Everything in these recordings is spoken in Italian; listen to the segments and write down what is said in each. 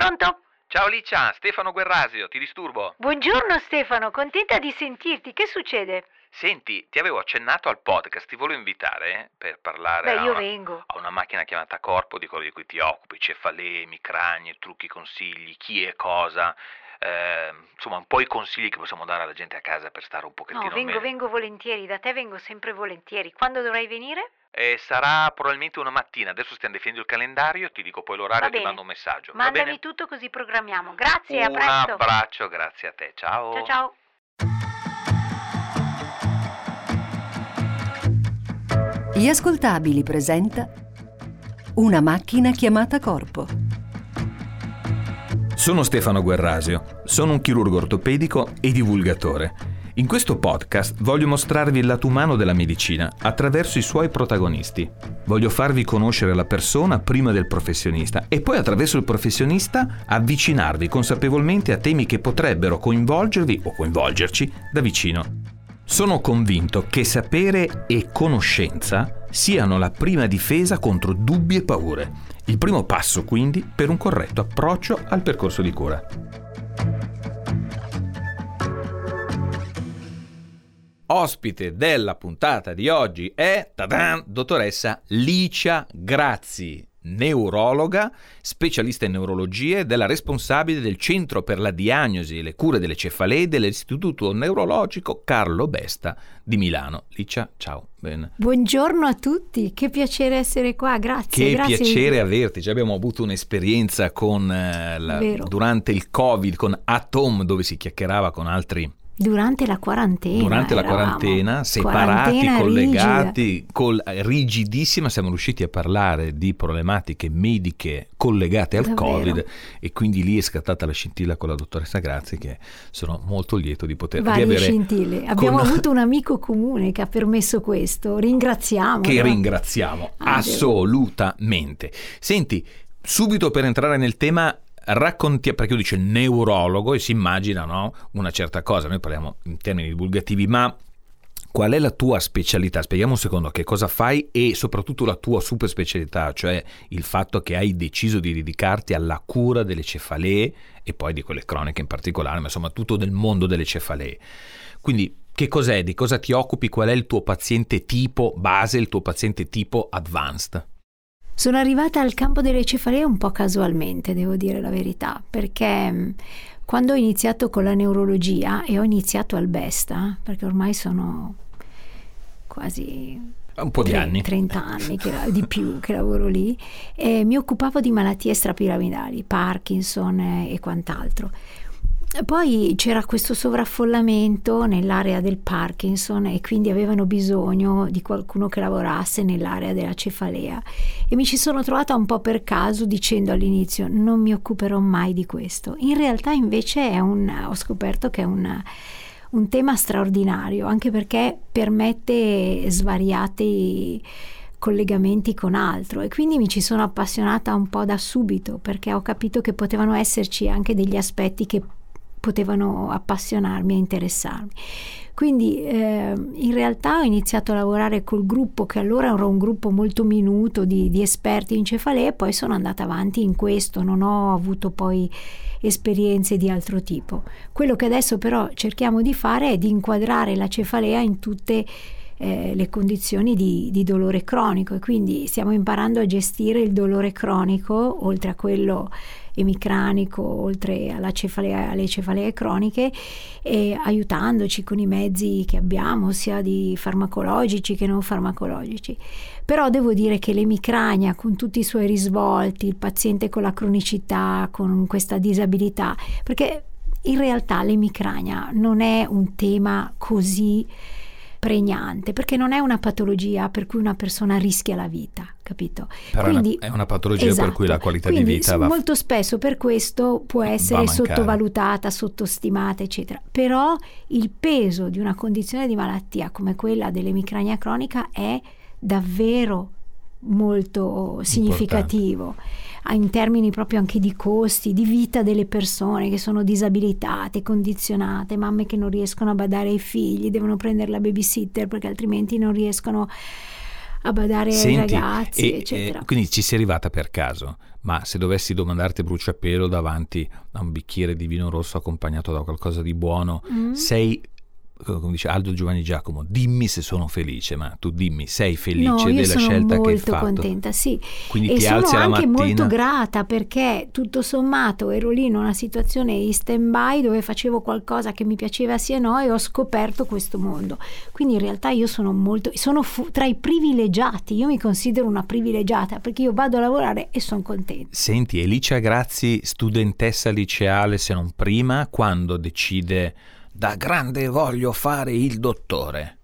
Pronto? Ciao Licia, Stefano Guerrasio, ti disturbo. Buongiorno Stefano, contenta di sentirti. Che succede? Senti, ti avevo accennato al podcast, ti volevo invitare per parlare Beh, a, una, a una macchina chiamata Corpo di quello di cui ti occupi, cefalee, micranie, trucchi, consigli, chi e cosa. eh, insomma, un po' i consigli che possiamo dare alla gente a casa per stare un pochettino No, vengo, meglio. vengo volentieri. Da te vengo sempre volentieri. Quando dovrai venire? Eh, sarà probabilmente una mattina, adesso stiamo definendo il calendario, ti dico poi l'orario e ti mando un messaggio. Va Mandami bene? tutto così programmiamo. Grazie, a un presto. abbraccio, grazie a te, ciao. Ciao ciao. Gli ascoltabili presenta Una macchina chiamata corpo. Sono Stefano Guerrasio, sono un chirurgo ortopedico e divulgatore. In questo podcast voglio mostrarvi il lato umano della medicina attraverso i suoi protagonisti. Voglio farvi conoscere la persona prima del professionista e poi attraverso il professionista avvicinarvi consapevolmente a temi che potrebbero coinvolgervi o coinvolgerci da vicino. Sono convinto che sapere e conoscenza siano la prima difesa contro dubbi e paure. Il primo passo quindi per un corretto approccio al percorso di cura. Ospite della puntata di oggi è tadan, dottoressa Licia Grazzi, neurologa, specialista in neurologia e della responsabile del Centro per la diagnosi e le cure delle cefalee dell'Istituto Neurologico Carlo Besta di Milano. Licia, ciao. Bene. Buongiorno a tutti, che piacere essere qua, grazie. Che grazie. piacere averti, Già abbiamo avuto un'esperienza con, eh, la- durante il Covid con Atom dove si chiacchierava con altri Durante la quarantena. durante la quarantena, separati, Quarantena collegati, col- rigidissima, siamo riusciti a parlare di problematiche mediche collegate al Davvero? Covid e quindi lì è scattata la scintilla con la dottoressa Grazzi che sono molto lieto di poter di Varie avere scintille. Abbiamo con- avuto un amico comune che ha permesso questo. Ringraziamo. che no? ringraziamo Ah, assolutamente. Senti, subito per entrare nel tema racconti perché io dice neurologo e si immagina no, una certa cosa, noi parliamo in termini divulgativi, ma qual è la tua specialità? Spieghiamo un secondo che cosa fai e soprattutto la tua super specialità, cioè il fatto che hai deciso di dedicarti alla cura delle cefalee e poi di quelle croniche in particolare, ma insomma tutto del mondo delle cefalee. Quindi che cos'è? Di cosa ti occupi? Qual è il tuo paziente tipo base, il tuo paziente tipo advanced? Sono arrivata al campo delle cefalee un po' casualmente, devo dire la verità, perché mh, quando ho iniziato con la neurologia e ho iniziato al Besta, perché ormai sono quasi Un po' di tre- anni. 30 anni che, di più che lavoro lì, e mi occupavo di malattie strapiramidali, Parkinson eh, e quant'altro. Poi c'era questo sovraffollamento nell'area del Parkinson e quindi avevano bisogno di qualcuno che lavorasse nell'area della cefalea e mi ci sono trovata un po' per caso dicendo all'inizio non mi occuperò mai di questo. In realtà invece un, ho scoperto che è un, un tema straordinario anche perché permette svariati collegamenti con altro e quindi mi ci sono appassionata un po' da subito perché ho capito che potevano esserci anche degli aspetti che potevano appassionarmi e interessarmi. Quindi eh, in realtà ho iniziato a lavorare col gruppo che allora era un gruppo molto minuto di, di esperti in cefalee e poi sono andata avanti in questo, non ho avuto poi esperienze di altro tipo. Quello che adesso però cerchiamo di fare è di inquadrare la cefalea in tutte eh, le condizioni di, di dolore cronico e quindi stiamo imparando a gestire il dolore cronico oltre a quello emicranico, oltre cefalea, alle cefalee croniche, aiutandoci con i mezzi che abbiamo, sia di farmacologici che non farmacologici. Però devo dire che l'emicrania, con tutti i suoi risvolti, il paziente con la cronicità, con questa disabilità, perché in realtà l'emicrania non è un tema così pregnante, perché non è una patologia per cui una persona rischia la vita, capito? Però è una- è una patologia per cui la qualità di Quindi vita s- va- molto spesso per questo può essere sottovalutata, sottostimata, eccetera. Però il peso di una condizione di malattia come quella dell'emicrania cronica è davvero molto significativo ah, in termini proprio anche di costi, di vita delle persone che sono disabilitate, condizionate, mamme che non riescono a badare ai figli, devono prendere la babysitter perché altrimenti non riescono a badare Senti, ai ragazzi, e, eccetera. eh, quindi ci sei arrivata per caso, ma se dovessi domandarti bruciapelo davanti a un bicchiere di vino rosso accompagnato da qualcosa di buono, Mm? sei, come dice Aldo Giovanni Giacomo, dimmi se sono felice, ma tu dimmi, sei felice No, della sono scelta che hai molto fatto? contenta, sì. Quindi e ti sono anche molto mattina... grata perché tutto sommato ero lì in una situazione in stand-by dove facevo qualcosa che mi piaceva sì e no e ho scoperto questo mondo. Quindi in realtà io sono molto, sono fu- tra i privilegiati, io mi considero una privilegiata perché io vado a lavorare e sono contenta. Senti, Elicia Grazi, studentessa liceale, se non prima, quando decide da grande voglio fare il dottore.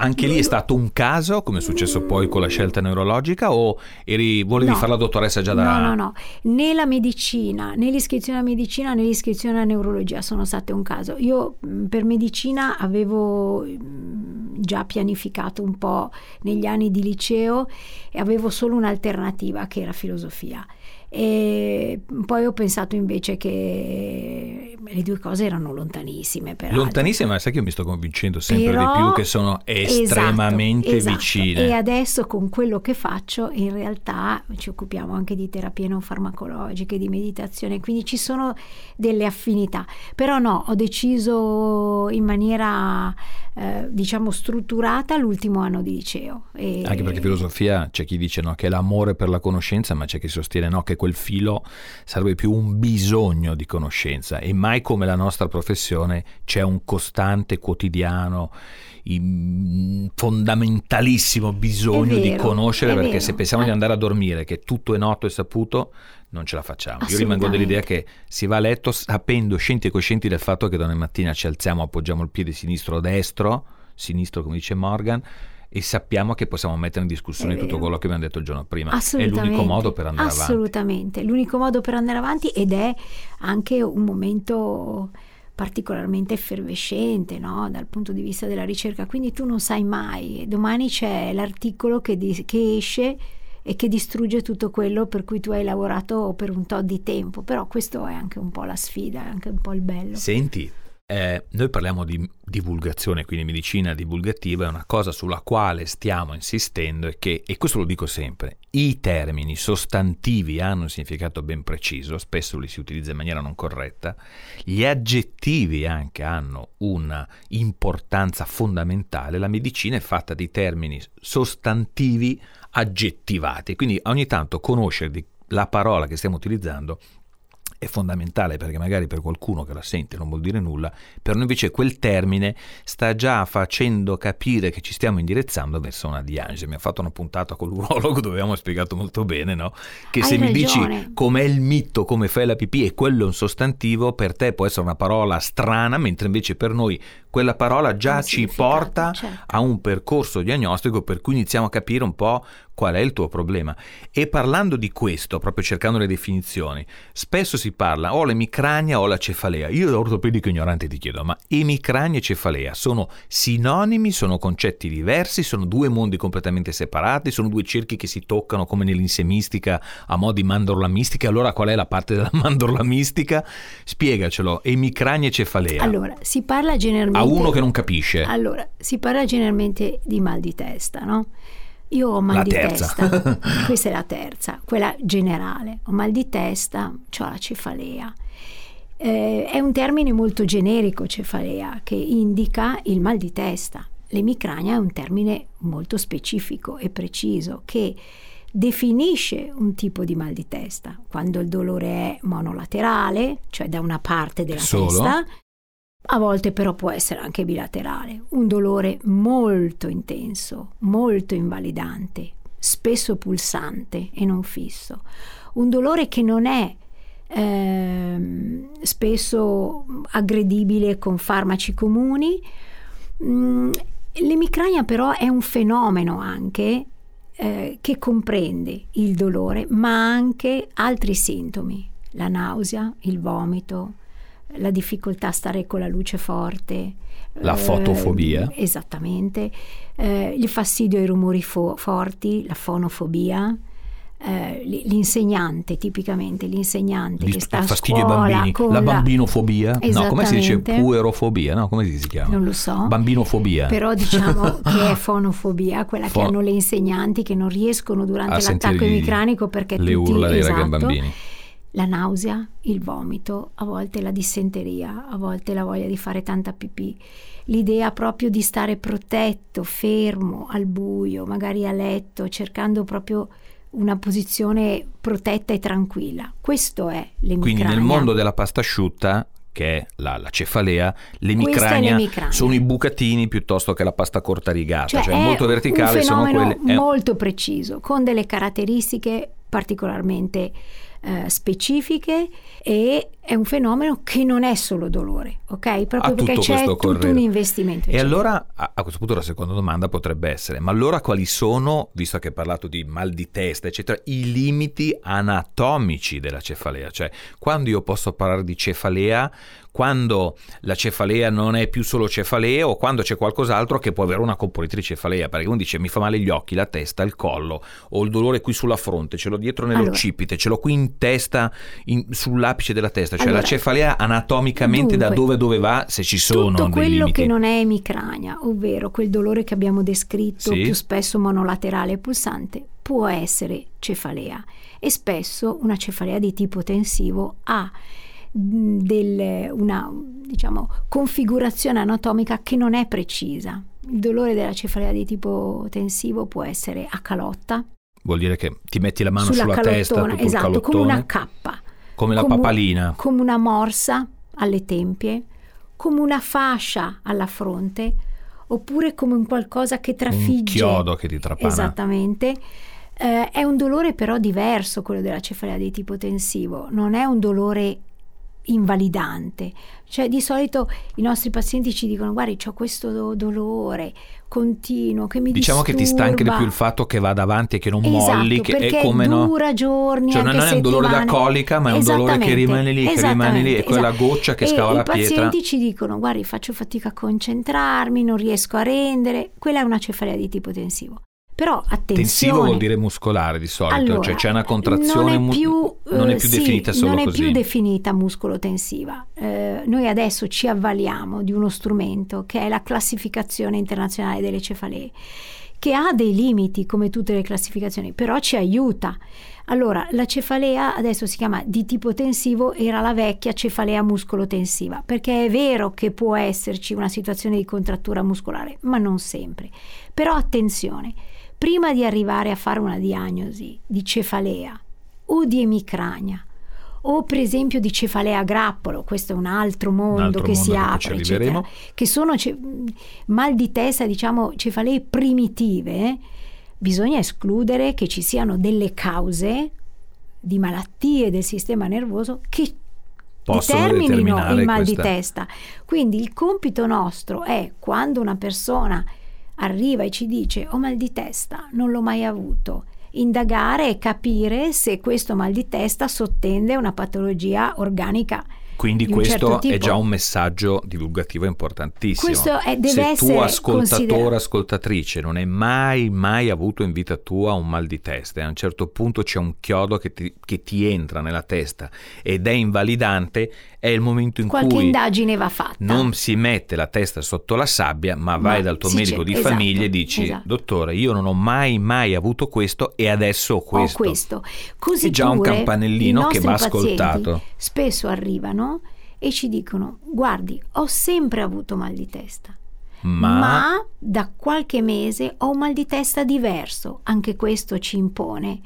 Anche lì è stato un caso, come è successo poi con la scelta neurologica, o eri, volevi No. fare la dottoressa già da... No, no, no, né la medicina, né l'iscrizione alla medicina, né l'iscrizione alla neurologia sono state un caso. Io mh, per medicina avevo mh, già pianificato un po' negli anni di liceo e avevo solo un'alternativa che era filosofia. E poi ho pensato invece che le due cose erano lontanissime. peraltro. Lontanissime, ma sai che io mi sto convincendo sempre Però- di più che sono estremamente Esatto, esatto. vicine. E adesso con quello che faccio in realtà ci occupiamo anche di terapie non farmacologiche, di meditazione, quindi ci sono delle affinità. Però no, ho deciso in maniera eh, diciamo strutturata l'ultimo anno di liceo. E- Anche perché filosofia c'è chi dice no, che è l'amore per la conoscenza, ma c'è chi sostiene no, che quel filo sarebbe più un bisogno di conoscenza e mai come la nostra professione c'è un costante quotidiano, im- fondamentalissimo bisogno È di vero, conoscere perché vero. se pensiamo di Eh. andare a dormire che tutto è noto e saputo non ce la facciamo. Io rimango dell'idea che si va a letto sapendo, scienti e coscienti del fatto che domani mattina ci alziamo, appoggiamo il piede sinistro o destro, sinistro come dice Morgan, e sappiamo che possiamo mettere in discussione tutto quello che abbiamo detto il giorno prima. È l'unico modo per andare avanti. Assolutamente, l'unico modo per andare avanti ed è anche un momento particolarmente effervescente no? dal punto di vista della ricerca, quindi tu non sai mai, domani c'è l'articolo che, di- che esce e che distrugge tutto quello per cui tu hai lavorato per un tot di tempo, però questo è anche un po' la sfida, è anche un po' il bello. Senti, eh, noi parliamo di divulgazione, quindi medicina divulgativa, è una cosa sulla quale stiamo insistendo e che, e questo lo dico sempre, i termini sostantivi hanno un significato ben preciso, spesso li si utilizza in maniera non corretta, gli aggettivi anche hanno una importanza fondamentale, la medicina è fatta di termini sostantivi aggettivati, quindi ogni tanto conoscere la parola che stiamo utilizzando è fondamentale perché magari per qualcuno che la sente non vuol dire nulla, per noi invece quel termine sta già facendo capire che ci stiamo indirizzando verso una diagnosi. Mi ha fatto una puntata con l'urologo dove abbiamo spiegato molto bene no? che Hai se mi ragione. dici com'è il mitto, come fai la pipì e quello è un sostantivo, per te può essere una parola strana, mentre invece per noi quella parola già ci porta certo. a un percorso diagnostico per cui iniziamo a capire un po' qual è il tuo problema. E parlando di questo, proprio cercando le definizioni, spesso si parla o l'emicrania o la cefalea. Io da ortopedico ignorante ti chiedo, ma emicrania e cefalea sono sinonimi, sono concetti diversi, sono due mondi completamente separati, sono due cerchi che si toccano come nell'insemistica a mo' di mandorla mistica. Allora qual è la parte della mandorla mistica? Spiegacelo, emicrania e cefalea. Allora, si parla generalmente... uno che non capisce. Allora, si parla generalmente di mal di testa, no? Io ho mal La di terza. testa, questa è la terza, quella generale. Ho mal di testa, ho la cefalea. Eh, è un termine molto generico, cefalea, che indica il mal di testa. L'emicrania è un termine molto specifico e preciso che definisce un tipo di mal di testa, quando il dolore è monolaterale, cioè da una parte della Solo? testa, a volte però può essere anche bilaterale, un dolore molto intenso, molto invalidante, spesso pulsante e non fisso, un dolore che non è ehm, spesso aggredibile con farmaci comuni. Mm, L'emicrania però è un fenomeno anche eh, che comprende il dolore, ma anche altri sintomi, la nausea, il vomito, la difficoltà a stare con la luce forte. La fotofobia. Eh, esattamente. Eh, il fastidio ai rumori fo- forti, la fonofobia, eh, l'insegnante, tipicamente l'insegnante Gli che sta a fastidio ai scuola bambini, con la bambinofobia? No, come si dice? Puerofobia? No, come si chiama? Non lo so. Bambinofobia. Però diciamo che è fonofobia, quella Fo- che hanno le insegnanti che non riescono durante A l'attacco emicranico perché le tutti, urla dei esatto, bambini. La nausea, il vomito, a volte la dissenteria, a volte la voglia di fare tanta pipì. L'idea proprio di stare protetto, fermo, al buio, magari a letto, cercando proprio una posizione protetta e tranquilla. Questo è l'emicrania. Quindi nel mondo della pasta asciutta, che è la, la cefalea, l'emicrania sono i bucatini piuttosto che la pasta corta rigata, cioè, Cioè, è molto verticale un sono quelle... è- molto preciso, con delle caratteristiche particolarmente eh, specifiche e è un fenomeno che non è solo dolore, ok? Proprio perché c'è tutto corredo. un investimento. E eccetera. allora a, a questo punto la seconda domanda potrebbe essere, ma allora quali sono, visto che hai parlato di mal di testa, eccetera, i limiti anatomici della cefalea? Cioè, quando io posso parlare di cefalea, quando la cefalea non è più solo cefalea o quando c'è qualcos'altro che può avere una componente di cefalea, perché uno dice mi fa male gli occhi, la testa, il collo, o il dolore qui sulla fronte, ce l'ho dietro nell'occipite, ce l'ho qui in testa, in- sull'apice della testa, cioè Allora, la cefalea anatomicamente da dunque, dove dove va se ci sono tutto quello che non è emicrania, ovvero quel dolore che abbiamo descritto Sì. più spesso monolaterale e pulsante, può essere cefalea. E spesso una cefalea di tipo tensivo ha del- una diciamo, configurazione anatomica che non è precisa. Il dolore della cefalea di tipo tensivo può essere a calotta, Vuol dire che ti metti la mano sulla sulla testa, tutto esatto, come una cappa. come la come- papalina. come una morsa alle tempie, come una fascia alla fronte, oppure come un qualcosa che trafigge. Un chiodo che ti trapana. Esattamente. Eh, è un dolore però diverso quello della cefalea di tipo tensivo, non è un dolore invalidante. Cioè di solito i nostri pazienti ci dicono guardi ho questo do- dolore continuo che mi Diciamo che ti sta anche di disturba." più il fatto che vada avanti e che non Esatto, molli, che è come no. dura giorni, Cioè non è un dolore da colica, ma è un dolore che rimane lì, che rimane lì, è quella esattamente, goccia che E scava la I pietra. pazienti ci dicono, guardi, faccio fatica a concentrarmi, non riesco a rendere. Quella è una cefalea di tipo tensivo. Però attenzione. Tensivo vuol dire muscolare di solito, Allora, cioè c'è una contrazione, non mu- è più, non è eh, più sì, definita solo non è così. più definita muscolotensiva. Eh, noi adesso ci avvaliamo di uno strumento che è la classificazione internazionale delle cefalee, che ha dei limiti come tutte le classificazioni, però ci aiuta. Allora, la cefalea adesso si chiama di tipo tensivo, era la vecchia cefalea muscolotensiva, perché è vero che può esserci una situazione di contrattura muscolare, ma non sempre. Però attenzione, prima di arrivare a fare una diagnosi di cefalea o di emicrania o per esempio di cefalea a grappolo, questo è un altro mondo altro che si mondo che poi apre, ci eccetera, che sono ce- mal di testa, diciamo cefalee primitive, eh, bisogna escludere che ci siano delle cause di malattie del sistema nervoso che determinino il mal questa- di testa. Quindi il compito nostro è quando una persona arriva e ci dice ho mal di testa, non l'ho mai avuto, indagare e capire se questo mal di testa sottende una patologia organica. Quindi di un questo certo è già un messaggio divulgativo importantissimo. Questo è- deve Se tu ascoltatore, ascoltatrice, non hai mai, mai avuto in vita tua un mal di testa e a un certo punto c'è un chiodo che ti, che ti entra nella testa ed è invalidante, è il momento in Qualche cui indagine va fatta. non si mette la testa sotto la sabbia, ma vai Ma dal tuo medico di esatto, famiglia e dici, esatto. dottore, io non ho mai, mai avuto questo e adesso ho questo. Ho questo. Così È già un pure campanellino i che va ascoltato. Spesso arrivano e ci dicono: Guardi, ho sempre avuto mal di testa. Ma, da qualche mese ho un mal di testa diverso. Anche questo ci impone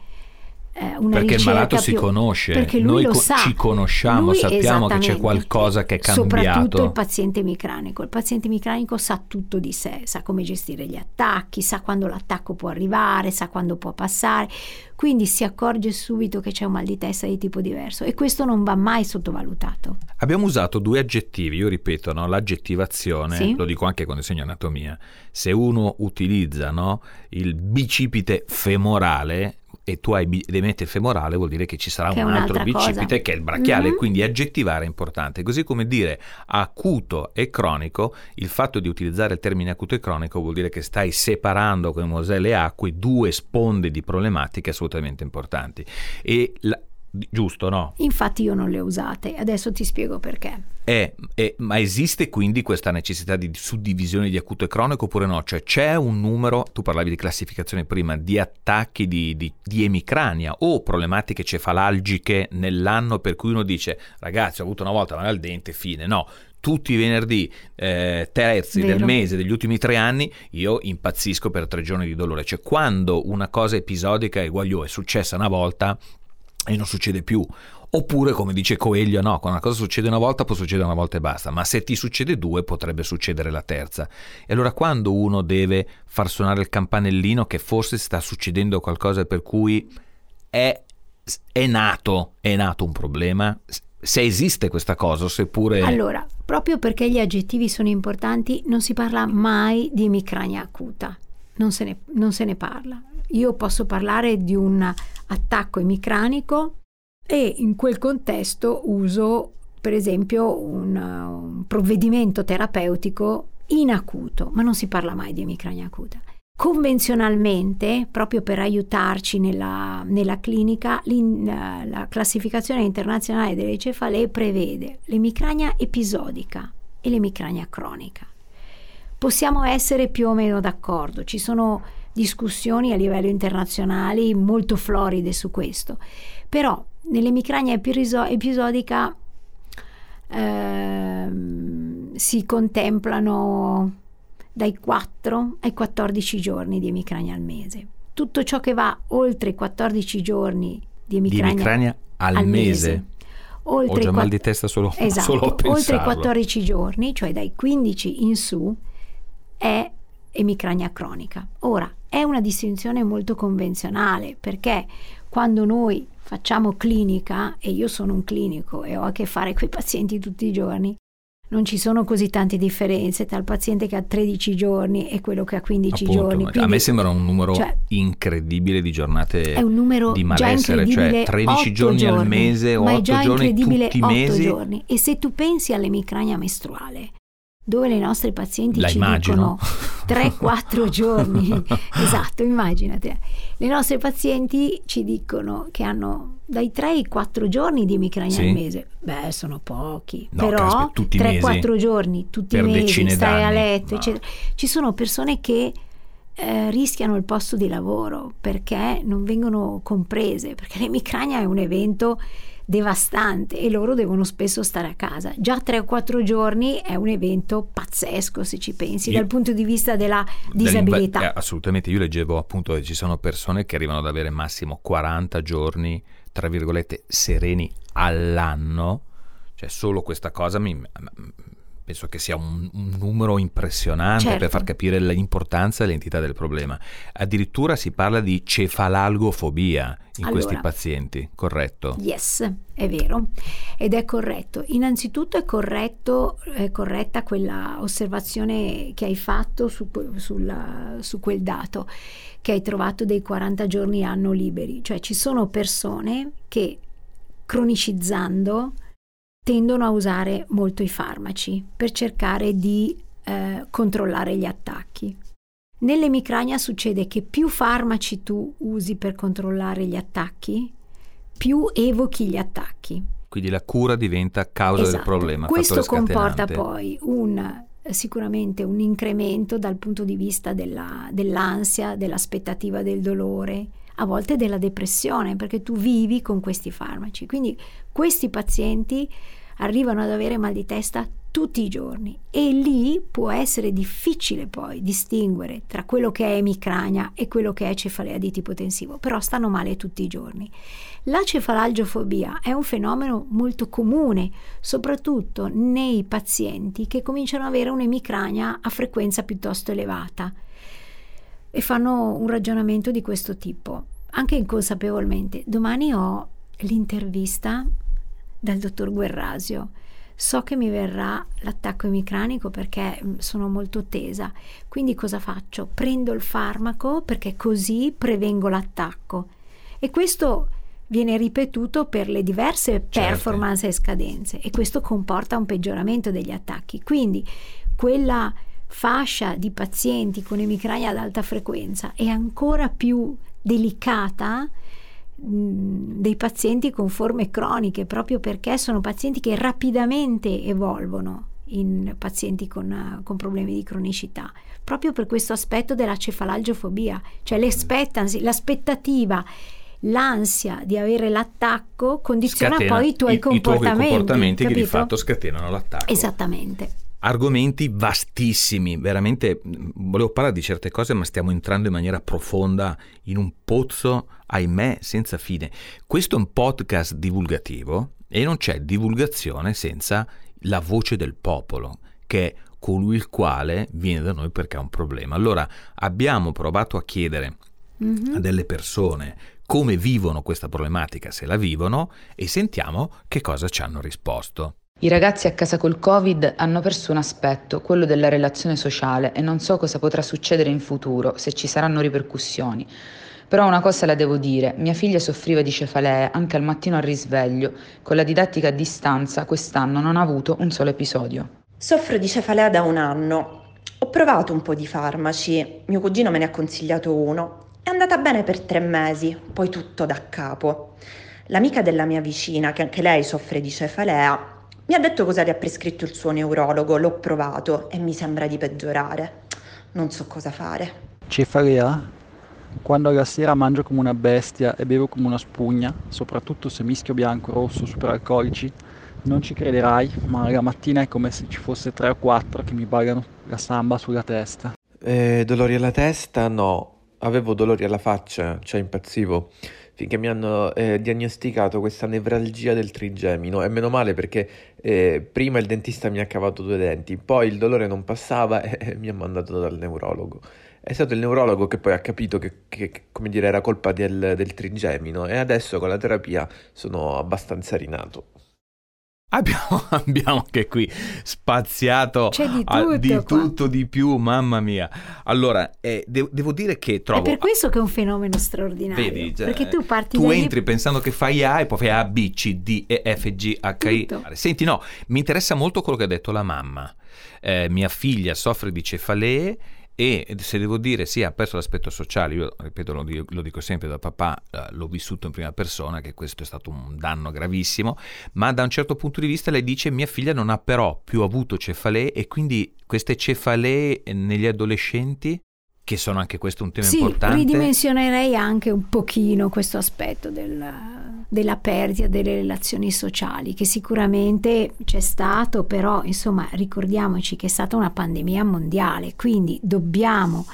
una perché il malato si più- conosce, perché lui noi lo co- ci conosciamo, Lui- sappiamo che c'è qualcosa che è Soprattutto cambiato. il paziente micranico. Il paziente micranico sa tutto di sé, sa come gestire gli attacchi, sa quando l'attacco può arrivare, sa quando può passare, quindi si accorge subito che c'è un mal di testa di tipo diverso e questo non va mai sottovalutato. Abbiamo usato due aggettivi, io ripeto, no? l'aggettivazione, Sì. lo dico anche quando insegno anatomia, se uno utilizza no, il bicipite femorale, e tu hai l'emente femorale vuol dire che ci sarà Che un altro un'altra cosa. bicipite che è il brachiale, Mhm. quindi aggettivare è importante. Così come dire acuto e cronico, il fatto di utilizzare il termine acuto e cronico vuol dire che stai separando come Mosè e acque due sponde di problematiche assolutamente importanti. E la- giusto, no? Infatti io non le ho usate, adesso ti spiego perché. È- è- ma esiste quindi questa necessità di suddivisione di acuto e cronico oppure no? Cioè c'è un numero, tu parlavi di classificazione prima, di attacchi di, di, di emicrania o problematiche cefalalgiche nell'anno per cui uno dice ragazzi ho avuto una volta male al dente, fine, no. Tutti i venerdì eh, terzi del Vero. mese degli ultimi tre anni io impazzisco per tre giorni di dolore. Cioè quando una cosa episodica è guaglio è successa una volta e non succede più. Oppure, come dice Coelho, no, quando una cosa succede una volta può succedere una volta e basta, ma se ti succede due potrebbe succedere la terza. E allora quando uno deve far suonare il campanellino che forse sta succedendo qualcosa per cui è, è nato, è nato un problema, se esiste questa cosa, seppure... Allora, proprio perché gli aggettivi sono importanti, non si parla mai di emicrania acuta, non se ne, non se ne parla. Io posso parlare di un attacco emicranico e in quel contesto uso per esempio un, un provvedimento terapeutico in acuto, ma non si parla mai di emicrania acuta. Convenzionalmente, proprio per aiutarci nella, nella clinica, l'in- la classificazione internazionale delle cefalee prevede l'emicrania episodica e l'emicrania cronica. Possiamo essere più o meno d'accordo, ci sono discussioni a livello internazionale molto floride su questo, però nell'emicrania episo- episodica ehm, si contemplano dai 4 ai 14 giorni di emicrania al mese. Tutto ciò che va oltre i 14 giorni di di emicrania, emicrania al, al mese. mese. Ho oltre già i mal di testa solo, Esatto, solo a oltre i pensarlo. 14 giorni, cioè dai 15 in su, è emicrania cronica. Ora, è una distinzione molto convenzionale perché quando noi facciamo clinica, e io sono un clinico e ho a che fare con i pazienti tutti i giorni, non ci sono così tante differenze tra il paziente che ha 13 giorni e quello che ha 15 Appunto, giorni. a Quindi me sembra un numero cioè, incredibile di giornate è un numero di malessere, cioè 13 otto giorni, al giorni, mese, ma è 8 già giorni incredibile tutti i 8 mesi. giorni. E se tu pensi all'emicrania mestruale, dove le nostre pazienti La ci immagino. dicono 3-4 giorni, esatto, immaginate. Le nostre pazienti ci dicono che hanno dai 3 ai 4 giorni di emicrania Sì. al mese. Beh, sono pochi, No, però caspita, tutti i mesi. 3-4 giorni, tutti i mesi, stai a letto, No. eccetera. Ci sono persone che eh, rischiano il posto di lavoro perché non vengono comprese, perché l'emicrania è un evento devastante e loro devono spesso stare a casa. Già 3 o 4 giorni è un evento pazzesco se ci pensi Io- dal punto di vista della Dell'inva- disabilità. eh, assolutamente, io leggevo appunto che ci sono persone che arrivano ad avere massimo 40 giorni, tra virgolette, sereni all'anno, cioè solo questa cosa mi, penso che sia un, un numero impressionante Certo. per far capire l'importanza e l'entità del problema. Addirittura si parla di cefalalgofobia in questi Allora. pazienti, corretto? Yes, è vero ed è corretto. Innanzitutto è, corretto, è corretta quella osservazione che hai fatto su, sulla- su quel dato che hai trovato dei 40 giorni anno liberi, cioè ci sono persone che cronicizzando tendono a usare molto i farmaci per cercare di eh, controllare gli attacchi. Nell'emicrania succede che più farmaci tu usi per controllare gli attacchi, più evochi gli attacchi. Quindi la cura diventa causa del Esatto. problema. Questo comporta poi un, sicuramente un incremento dal punto di vista della- dell'ansia, dell'aspettativa del dolore, a volte della depressione, perché tu vivi con questi farmaci. Quindi questi pazienti arrivano ad avere mal di testa tutti i giorni e lì può essere difficile poi distinguere tra quello che è emicrania e quello che è cefalea di tipo tensivo, però stanno male tutti i giorni. La cefalalgiofobia è un fenomeno molto comune, soprattutto nei pazienti che cominciano ad avere un'emicrania a frequenza piuttosto elevata e fanno un ragionamento di questo tipo, anche inconsapevolmente. Domani ho l'intervista dal dottor Guerrasio. So che mi verrà l'attacco emicranico perché mm, sono molto tesa. Quindi cosa faccio? Prendo il farmaco perché così prevengo l'attacco. E questo viene ripetuto per le diverse Certo. performance e scadenze e questo comporta un peggioramento degli attacchi. Quindi quella fascia di pazienti con emicrania ad alta frequenza è ancora più delicata mh, dei pazienti con forme croniche, proprio perché sono pazienti che rapidamente evolvono in pazienti con, con problemi di cronicità, proprio per questo aspetto della cefalalgiofobia, cioè l'aspettativa, l'ansia di avere l'attacco condiziona Scatena poi i tuoi i- i tuoi comportamenti. comportamenti che di capito? fatto scatenano l'attacco. Esattamente. Argomenti vastissimi, veramente mh, volevo parlare di certe cose, ma stiamo entrando in maniera profonda in un pozzo, ahimè, senza fine. Questo è un podcast divulgativo e non c'è divulgazione senza la voce del popolo, che è colui il quale viene da noi perché ha un problema. Allora abbiamo provato a chiedere Mhm. a delle persone come vivono questa problematica, se la vivono, e sentiamo che cosa ci hanno risposto. I ragazzi a casa col Covid hanno perso un aspetto, quello della relazione sociale, e non so cosa potrà succedere in futuro, se ci saranno ripercussioni. Però una cosa la devo dire, mia figlia soffriva di cefalee anche al mattino al risveglio. Con la didattica a distanza quest'anno non ha avuto un solo episodio. Soffro di cefalea da un anno. Ho provato un po' di farmaci, mio cugino me ne ha consigliato uno. È andata bene per tre mesi, poi tutto da capo. L'amica della mia vicina, che anche lei soffre di cefalea, mi ha detto cosa le ha prescritto il suo neurologo, l'ho provato e mi sembra di peggiorare. Non so cosa fare. Cefalea? Quando alla sera mangio come una bestia e bevo come una spugna, soprattutto se mischio bianco, rosso, superalcolici, non ci crederai, ma la mattina è come se ci fosse tre o quattro che mi ballano la samba sulla testa. Eh, dolori alla testa? No, avevo dolori alla faccia, cioè impazzivo, finché mi hanno eh, diagnosticato questa nevralgia del trigemino e meno male perché eh, prima il dentista mi ha cavato due denti, poi il dolore non passava e mi ha mandato dal neurologo. È stato il neurologo che poi ha capito che, che, come dire, era colpa del, del trigemino e adesso con la terapia sono abbastanza rinato. Abbiamo, abbiamo anche qui spaziato C'è di a- tutto di, qua. tutto di più, mamma mia. Allora, eh, de- devo dire che trovo... È per questo che è un fenomeno straordinario. Vedi, cioè, perché tu parti tu da lì- entri pensando che fai A e poi fai A, B, C, D, E, F, G, H, I. Senti, no, mi interessa molto quello che ha detto la mamma. Eh, mia figlia soffre di cefalee e se devo dire sì, ha perso l'aspetto sociale, io ripeto, lo dico, lo dico sempre da papà, eh, l'ho vissuto in prima persona, che questo è stato un danno gravissimo, ma da un certo punto di vista lei dice mia figlia non ha però più avuto cefalee e quindi queste cefalee negli adolescenti, che sono anche questo un tema Sì, importante. ridimensionerei anche un pochino questo aspetto del- della perdita delle relazioni sociali, che sicuramente c'è stato, però insomma ricordiamoci che è stata una pandemia mondiale, quindi dobbiamo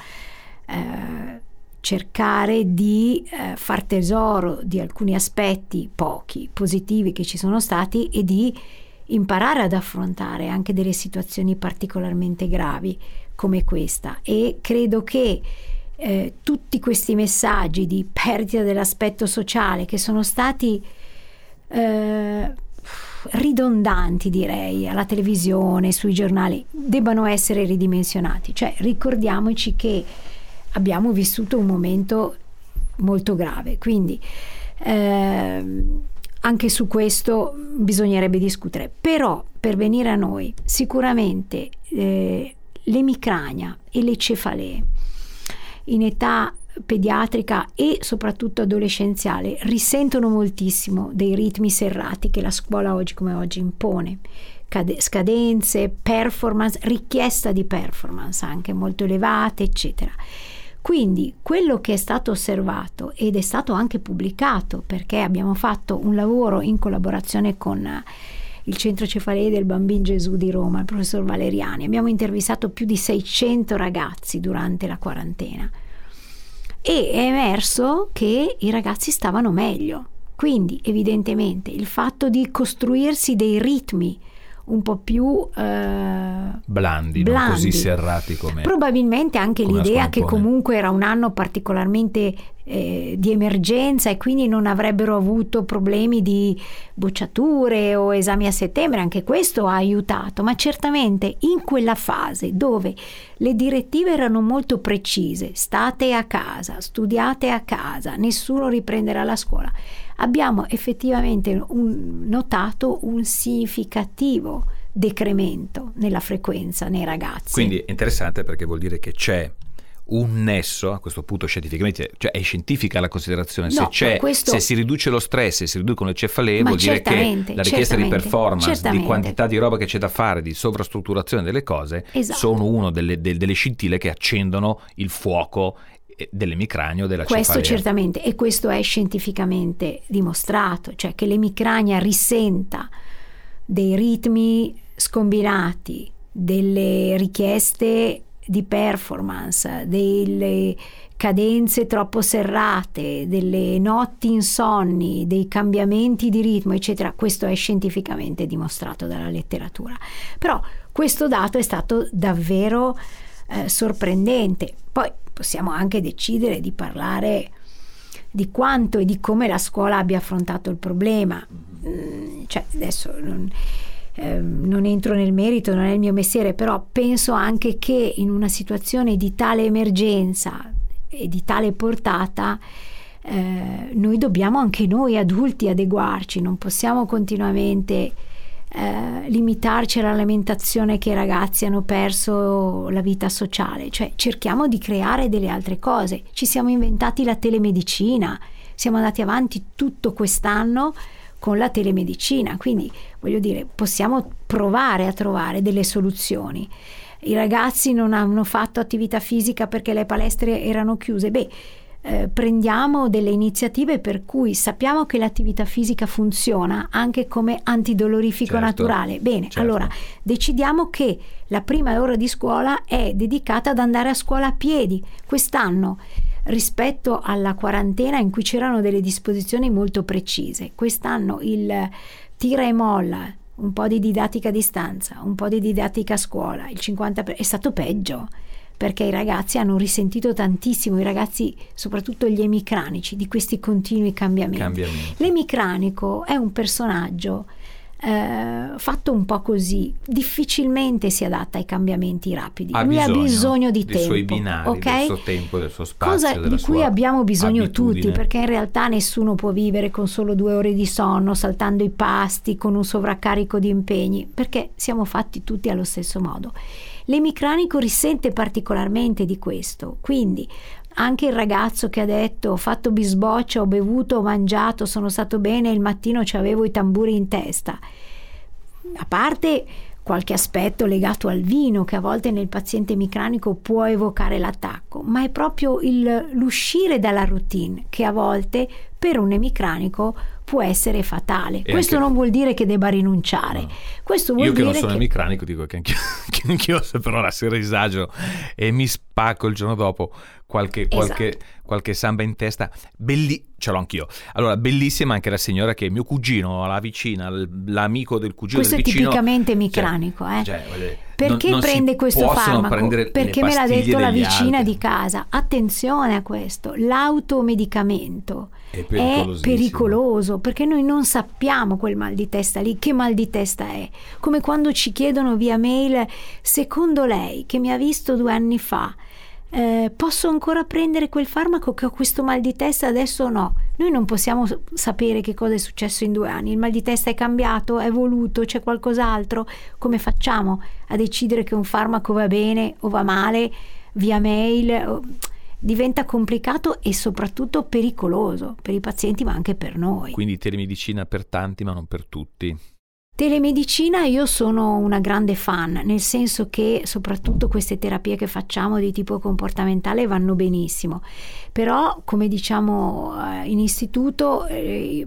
eh, cercare di eh, far tesoro di alcuni aspetti, pochi, positivi che ci sono stati e di imparare ad affrontare anche delle situazioni particolarmente gravi come questa e credo che eh, tutti questi messaggi di perdita dell'aspetto sociale che sono stati eh, ridondanti direi alla televisione, sui giornali, debbano essere ridimensionati. Cioè ricordiamoci che abbiamo vissuto un momento molto grave, quindi ehm, anche su questo bisognerebbe discutere. Però per venire a noi, sicuramente eh, l'emicrania e le cefalee in età pediatrica e soprattutto adolescenziale risentono moltissimo dei ritmi serrati che la scuola oggi come oggi impone. Cade- scadenze, performance, richiesta di performance anche molto elevate, eccetera. Quindi quello che è stato osservato ed è stato anche pubblicato perché abbiamo fatto un lavoro in collaborazione con il Centro Cefalee del Bambin Gesù di Roma, il professor Valeriani. Abbiamo intervistato più di 600 ragazzi durante la quarantena e è emerso che i ragazzi stavano meglio. Quindi evidentemente il fatto di costruirsi dei ritmi un po' più eh, blandi, non blandi. così serrati come Probabilmente anche come l'idea che impone. comunque era un anno particolarmente eh, di emergenza e quindi non avrebbero avuto problemi di bocciature o esami a settembre, anche questo ha aiutato, ma certamente in quella fase dove le direttive erano molto precise, state a casa, studiate a casa, nessuno riprenderà la scuola, abbiamo effettivamente un, notato un significativo decremento nella frequenza nei ragazzi. Quindi è interessante perché vuol dire che c'è un nesso a questo punto scientificamente, cioè è scientifica la considerazione, No, se, c'è, questo- se si riduce lo stress e si riducono le cefalee Ma vuol dire che la richiesta di performance, certamente. di quantità di roba che c'è da fare, di sovrastrutturazione delle cose, Esatto. sono una delle, del- delle scintille che accendono il fuoco eh, dell'emicranio della Questo cefalea. certamente, e questo è scientificamente dimostrato, cioè che l'emicrania risenta dei ritmi scombinati, delle richieste di performance, delle cadenze troppo serrate, delle notti insonni, dei cambiamenti di ritmo, eccetera. Questo è scientificamente dimostrato dalla letteratura. Però questo dato è stato davvero eh, sorprendente. Poi possiamo anche decidere di parlare di quanto e di come la scuola abbia affrontato il problema. Mm, cioè, adesso non, ehm, non entro nel merito, non è il mio mestiere, però penso anche che in una situazione di tale emergenza e di tale portata eh, noi dobbiamo anche noi adulti adeguarci, non possiamo continuamente eh, limitarci all'alimentazione che i ragazzi hanno perso la vita sociale, cioè cerchiamo di creare delle altre cose. Ci siamo inventati la telemedicina, siamo andati avanti tutto quest'anno con la telemedicina, quindi voglio dire, possiamo provare a trovare delle soluzioni. I ragazzi non hanno fatto attività fisica perché le palestre erano chiuse. Beh, eh, prendiamo delle iniziative per cui sappiamo che l'attività fisica funziona anche come antidolorifico Certo, naturale. Bene, certo. allora decidiamo che la prima ora di scuola è dedicata ad andare a scuola a piedi. Quest'anno rispetto alla quarantena in cui c'erano delle disposizioni molto precise. Quest'anno il tira e molla, un po' di didattica a distanza, un po' di didattica a scuola, il 50% per- è stato peggio perché i ragazzi hanno risentito tantissimo, i ragazzi, soprattutto gli emicranici, di questi continui cambiamenti. Cambiamenti. L'emicranico è un personaggio eh, fatto un po' così, difficilmente si adatta ai cambiamenti rapidi. Ha Lui ha bisogno bisogno di tempo, suoi binari, ok? del suo tempo, del suo spazio, Cosa di cui abbiamo bisogno abitudine. tutti, perché in realtà nessuno può vivere con solo due ore di sonno, saltando i pasti, con un sovraccarico di impegni, perché siamo fatti tutti allo stesso modo. L'emicranico risente particolarmente di questo, quindi anche il ragazzo che ha detto ho fatto bisboccia, ho bevuto, ho mangiato, sono stato bene, il mattino avevo i tamburi in testa. A parte qualche aspetto legato al vino che a volte nel paziente emicranico può evocare l'attacco, ma è proprio il- l'uscire dalla routine che a volte per un emicranico può essere fatale. E Questo anche- non vuol dire che debba rinunciare. No. Questo vuol Io che non sono che emicranico dico che anch'io, che anch'io se però la sera esagero e mi spacco il giorno dopo qualche, qualche, Esatto. qualche samba in testa, belli, ce l'ho anch'io. Allora, bellissima anche la signora che mio cugino, la vicina, l'amico del cugino questo è del vicino... tipicamente cioè, emicranico, eh. cioè, voglio dire, Perché non- non prende questo farmaco? Perché me l'ha detto la vicina altri. di casa. Attenzione a questo, l'automedicamento È è pericoloso perché noi non sappiamo quel mal di testa lì, che mal di testa è. Come quando ci chiedono via mail, secondo lei che mi ha visto due anni fa, eh, posso ancora prendere quel farmaco che ho questo mal di testa adesso o no? Noi non possiamo sapere che cosa è successo in due anni. Il mal di testa è cambiato, è evoluto, c'è qualcos'altro. Come facciamo a decidere che un farmaco va bene o va male via mail? Diventa complicato e soprattutto pericoloso per i pazienti, ma anche per noi. Quindi telemedicina per tanti, ma non per tutti. Telemedicina io sono una grande fan, nel senso che soprattutto queste terapie che facciamo di tipo comportamentale vanno benissimo, però come diciamo eh, in istituto eh,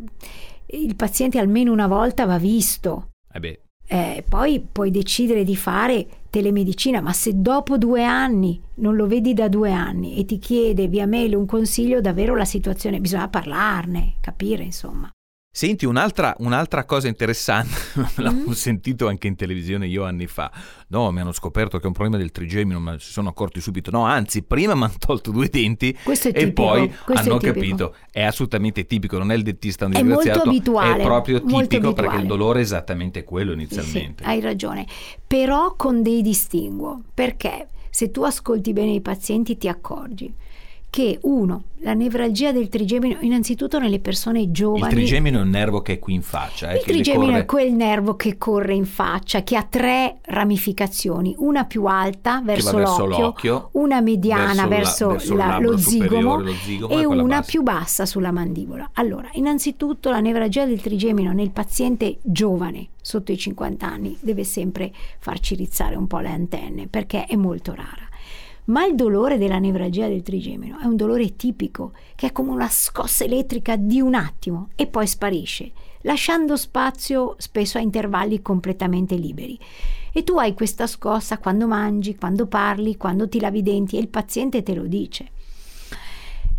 il paziente almeno una volta va visto. Eh Eh, poi puoi decidere di fare telemedicina, ma se dopo due anni non lo vedi da due anni e ti chiede via mail un consiglio, davvero la situazione bisogna parlarne, capire insomma. Senti, un'altra, un'altra, cosa interessante, l'avevo Mm. sentito anche in televisione io anni fa. No, mi hanno scoperto che è un problema del trigemino, ma si sono accorti subito. No, anzi, prima mi hanno tolto due denti è e poi è hanno tipico. capito. È assolutamente tipico, non è il dentista un È molto disgraziato, abituale, è proprio tipico perché abituale. il dolore è esattamente quello Sì, sì, inizialmente. hai ragione, però con dei distinguo, perché se tu ascolti bene i pazienti ti accorgi che uno, la nevralgia del trigemino, innanzitutto nelle persone il giovani, trigemino è un nervo che è qui in faccia. eh, il trigemino corre- è quel nervo che corre in faccia, che ha tre ramificazioni, una più alta verso, verso l'occhio, l'occhio, una mediana verso la- verso, il la- lo zigomo lo zigomo e una bassa. più bassa sulla mandibola. Allora, innanzitutto la nevralgia del trigemino nel paziente giovane, sotto i 50 anni, deve sempre farci rizzare un po' le antenne perché è molto rara. Ma il dolore della nevralgia del trigemino è un dolore tipico, che è come una scossa elettrica di un attimo e poi sparisce, lasciando spazio spesso a intervalli completamente liberi. E tu hai questa scossa quando mangi, quando parli, quando ti lavi i denti e il paziente te lo dice.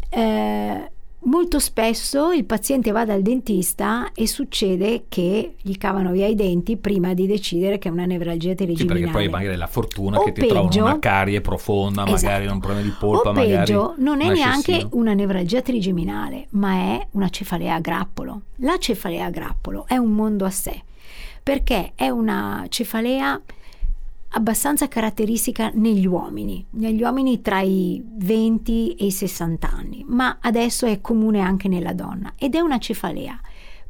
Eh, molto spesso il paziente va dal dentista e succede che gli cavano via i denti prima di decidere che è una nevralgia Sì, trigeminale. perché poi magari è la fortuna O che ti trovano peggio- una carie profonda, magari Esatto. un problema di polpa, o magari peggio, non è neanche una nevralgia trigeminale, ma è una cefalea a grappolo. La cefalea a grappolo è un mondo a sé, perché è una cefalea abbastanza caratteristica negli uomini, negli uomini tra i 20 e i 60 anni, ma adesso è comune anche nella donna ed è una cefalea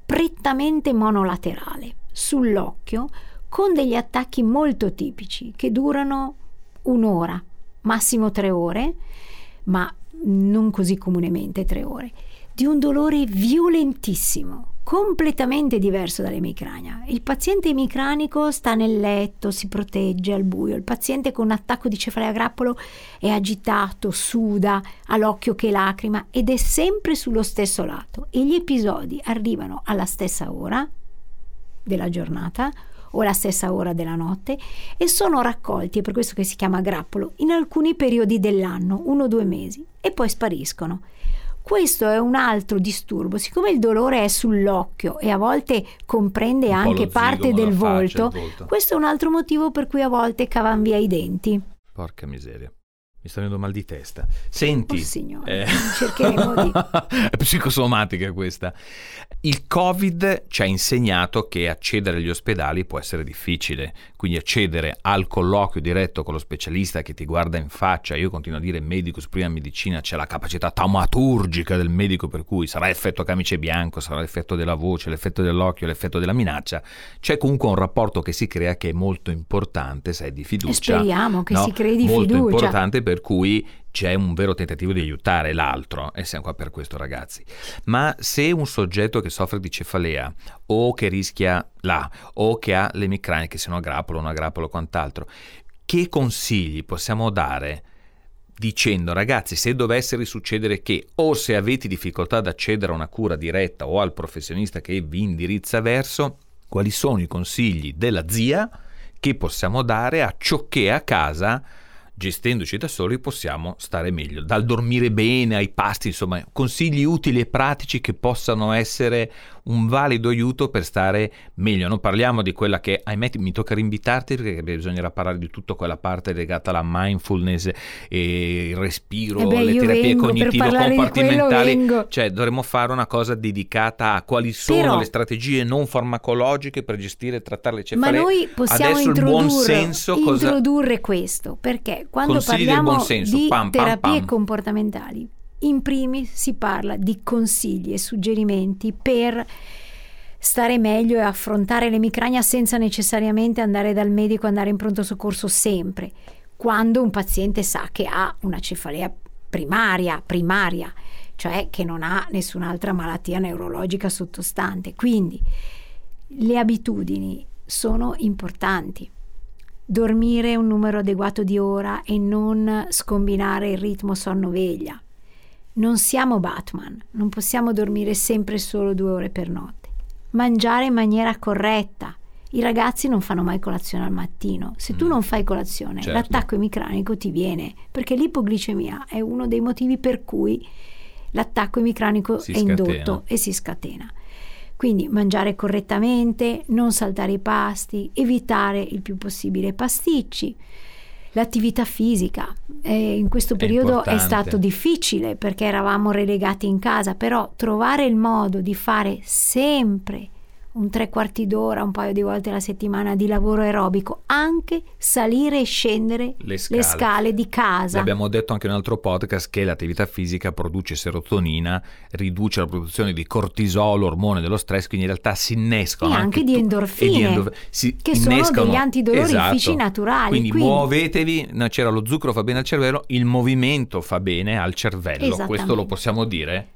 prettamente monolaterale sull'occhio con degli attacchi molto tipici che durano un'ora, massimo tre ore, ma non così comunemente tre ore, di un dolore violentissimo, completamente diverso dall'emicrania. Il paziente emicranico sta nel letto, si protegge al buio, il paziente con un attacco di cefalea a grappolo è agitato, suda, ha l'occhio che lacrima ed è sempre sullo stesso lato e gli episodi arrivano alla stessa ora della giornata o alla stessa ora della notte e sono raccolti, è per questo che si chiama grappolo, in alcuni periodi dell'anno, uno o due mesi, e poi spariscono. Questo è un altro disturbo, siccome il dolore è sull'occhio e a volte comprende Un anche parte del volto, volto. questo è un altro motivo per cui a volte cavan via i denti. Porca miseria. Mi sta venendo mal di testa. Senti, Oh, signore, eh, cercheremo di- è psicosomatica questa. Il Covid ci ha insegnato che accedere agli ospedali può essere difficile, quindi accedere al colloquio diretto con lo specialista che ti guarda in faccia, io continuo a dire medico prima medicina, c'è la capacità taumaturgica del medico per cui sarà effetto camice bianco, sarà l'effetto della voce, l'effetto dell'occhio, l'effetto della minaccia, c'è comunque un rapporto che si crea che è molto importante, se è di fiducia. E speriamo che no? si crei di molto fiducia. importante per cui c'è un vero tentativo di aiutare l'altro e siamo qua per questo ragazzi. Ma se un soggetto che soffre di cefalea o che rischia là o che ha l'emicrania, che siano a grappolo, non a grappolo o quant'altro, che consigli possiamo dare? Dicendo ragazzi, se dovesse risuccedere che o se avete difficoltà ad accedere a una cura diretta o al professionista che vi indirizza verso, quali sono i consigli della zia che possiamo dare a ciò che a casa gestendoci da soli possiamo stare meglio, dal dormire bene ai pasti, insomma, consigli utili e pratici che possano essere un valido aiuto per stare meglio. Non parliamo di quella che, ahimè, mi tocca rinvitarti perché bisognerà parlare di tutta quella parte legata alla mindfulness e il respiro, Eh beh, le terapie vengo, per cognitivo parlare di quello compartimentali. vengo. Cioè, dovremmo fare una cosa dedicata a quali sono Però- le strategie non farmacologiche per gestire e trattare le Ma cefalee. noi possiamo Adesso il buon introdurre, senso cosa introdurre questo, perché quando Consigli parliamo buon senso, di pam, pam, terapie pam. comportamentali, in primis si parla di consigli e suggerimenti per stare meglio e affrontare l'emicrania senza necessariamente andare dal medico, andare in pronto soccorso sempre, quando un paziente sa che ha una cefalea primaria, primaria, cioè che non ha nessun'altra malattia neurologica sottostante. Quindi le abitudini sono importanti. Dormire un numero adeguato di ora e non scombinare il ritmo sonno-veglia. Non siamo Batman, non possiamo dormire sempre solo due ore per notte. Mangiare in maniera corretta. I ragazzi non fanno mai colazione al mattino. Se tu Mm. non fai colazione, Certo. l'attacco emicranico ti viene, perché l'ipoglicemia è uno dei motivi per cui l'attacco emicranico Si è scatena. indotto e si scatena. Quindi mangiare correttamente, non saltare i pasti, evitare il più possibile pasticci. L'attività fisica. Eh, in questo periodo è, è stato difficile perché eravamo relegati in casa, però trovare il modo di fare sempre un tre quarti d'ora, un paio di volte alla settimana di lavoro aerobico, anche salire e scendere le scale, le scale di casa. Abbiamo detto anche in un altro podcast che l'attività fisica produce serotonina, riduce la produzione di cortisolo, ormone dello stress, quindi in realtà si innescano e anche, anche di endorfine, di endorf- che sono degli antidolorifici esatto. naturali. Quindi, quindi muovetevi, no, c'era lo zucchero fa bene al cervello, il movimento fa bene al cervello, questo lo possiamo dire?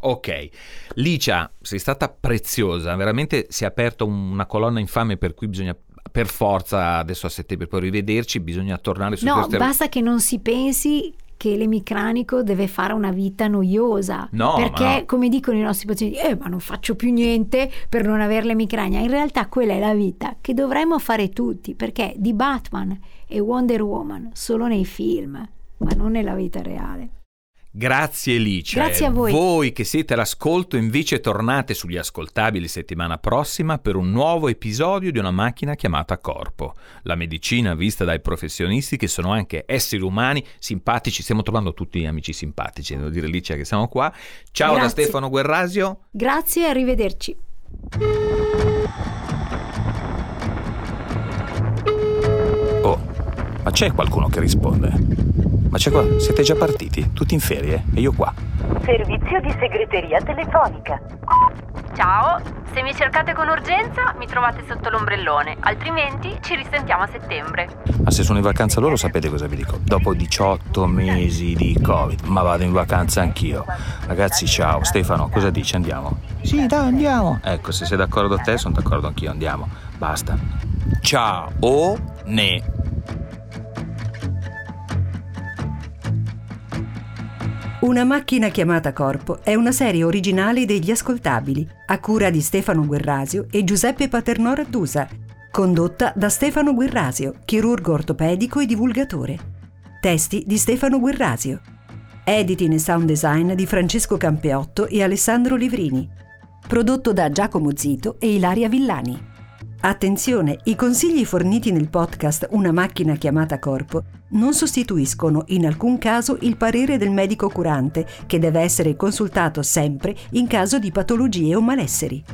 Ok, Licia, sei stata preziosa, veramente si è aperta una colonna infame per cui bisogna per forza adesso a settembre poi rivederci, bisogna tornare su no, queste... No, basta che non si pensi che l'emicranico deve fare una vita noiosa. No, perché, no. come dicono i nostri pazienti, eh, ma non faccio più niente per non avere l'emicrania. In realtà quella è la vita che dovremmo fare tutti, perché di Batman e Wonder Woman solo nei film, ma non nella vita reale. Grazie Licia. Grazie a voi. Voi che siete all'ascolto invece tornate sugli ascoltabili settimana prossima per un nuovo episodio di una macchina chiamata corpo. La medicina vista dai professionisti che sono anche esseri umani simpatici. Stiamo trovando tutti amici simpatici, devo dire Licia che siamo qua. Ciao Grazie. da Stefano Guerrasio. Grazie e arrivederci. Ma c'è qualcuno che risponde? Ma c'è qua, siete già partiti? Tutti in ferie? E io qua. Servizio di segreteria telefonica. Ciao, se mi cercate con urgenza mi trovate sotto l'ombrellone, altrimenti ci risentiamo a settembre. Ma se sono in vacanza loro sapete cosa vi dico? Dopo 18 mesi di Covid, ma vado in vacanza anch'io. Ragazzi, ciao. Stefano, cosa dici? Andiamo? Sì, dai, andiamo. Ecco, se sei d'accordo te, sono d'accordo anch'io, andiamo. Basta. Ciao. O ne. Una macchina chiamata Corpo è una serie originale degli ascoltabili, a cura di Stefano Guerrasio e Giuseppe Paternò Raddusa, condotta da Stefano Guerrasio, chirurgo ortopedico e divulgatore. Testi di Stefano Guerrasio. Editing e sound design di Francesco Campeotto e Alessandro Livrini. Prodotto da Giacomo Zito e Ilaria Villani. Attenzione, i consigli forniti nel podcast Una macchina chiamata corpo non sostituiscono in alcun caso il parere del medico curante, che deve essere consultato sempre in caso di patologie o malesseri.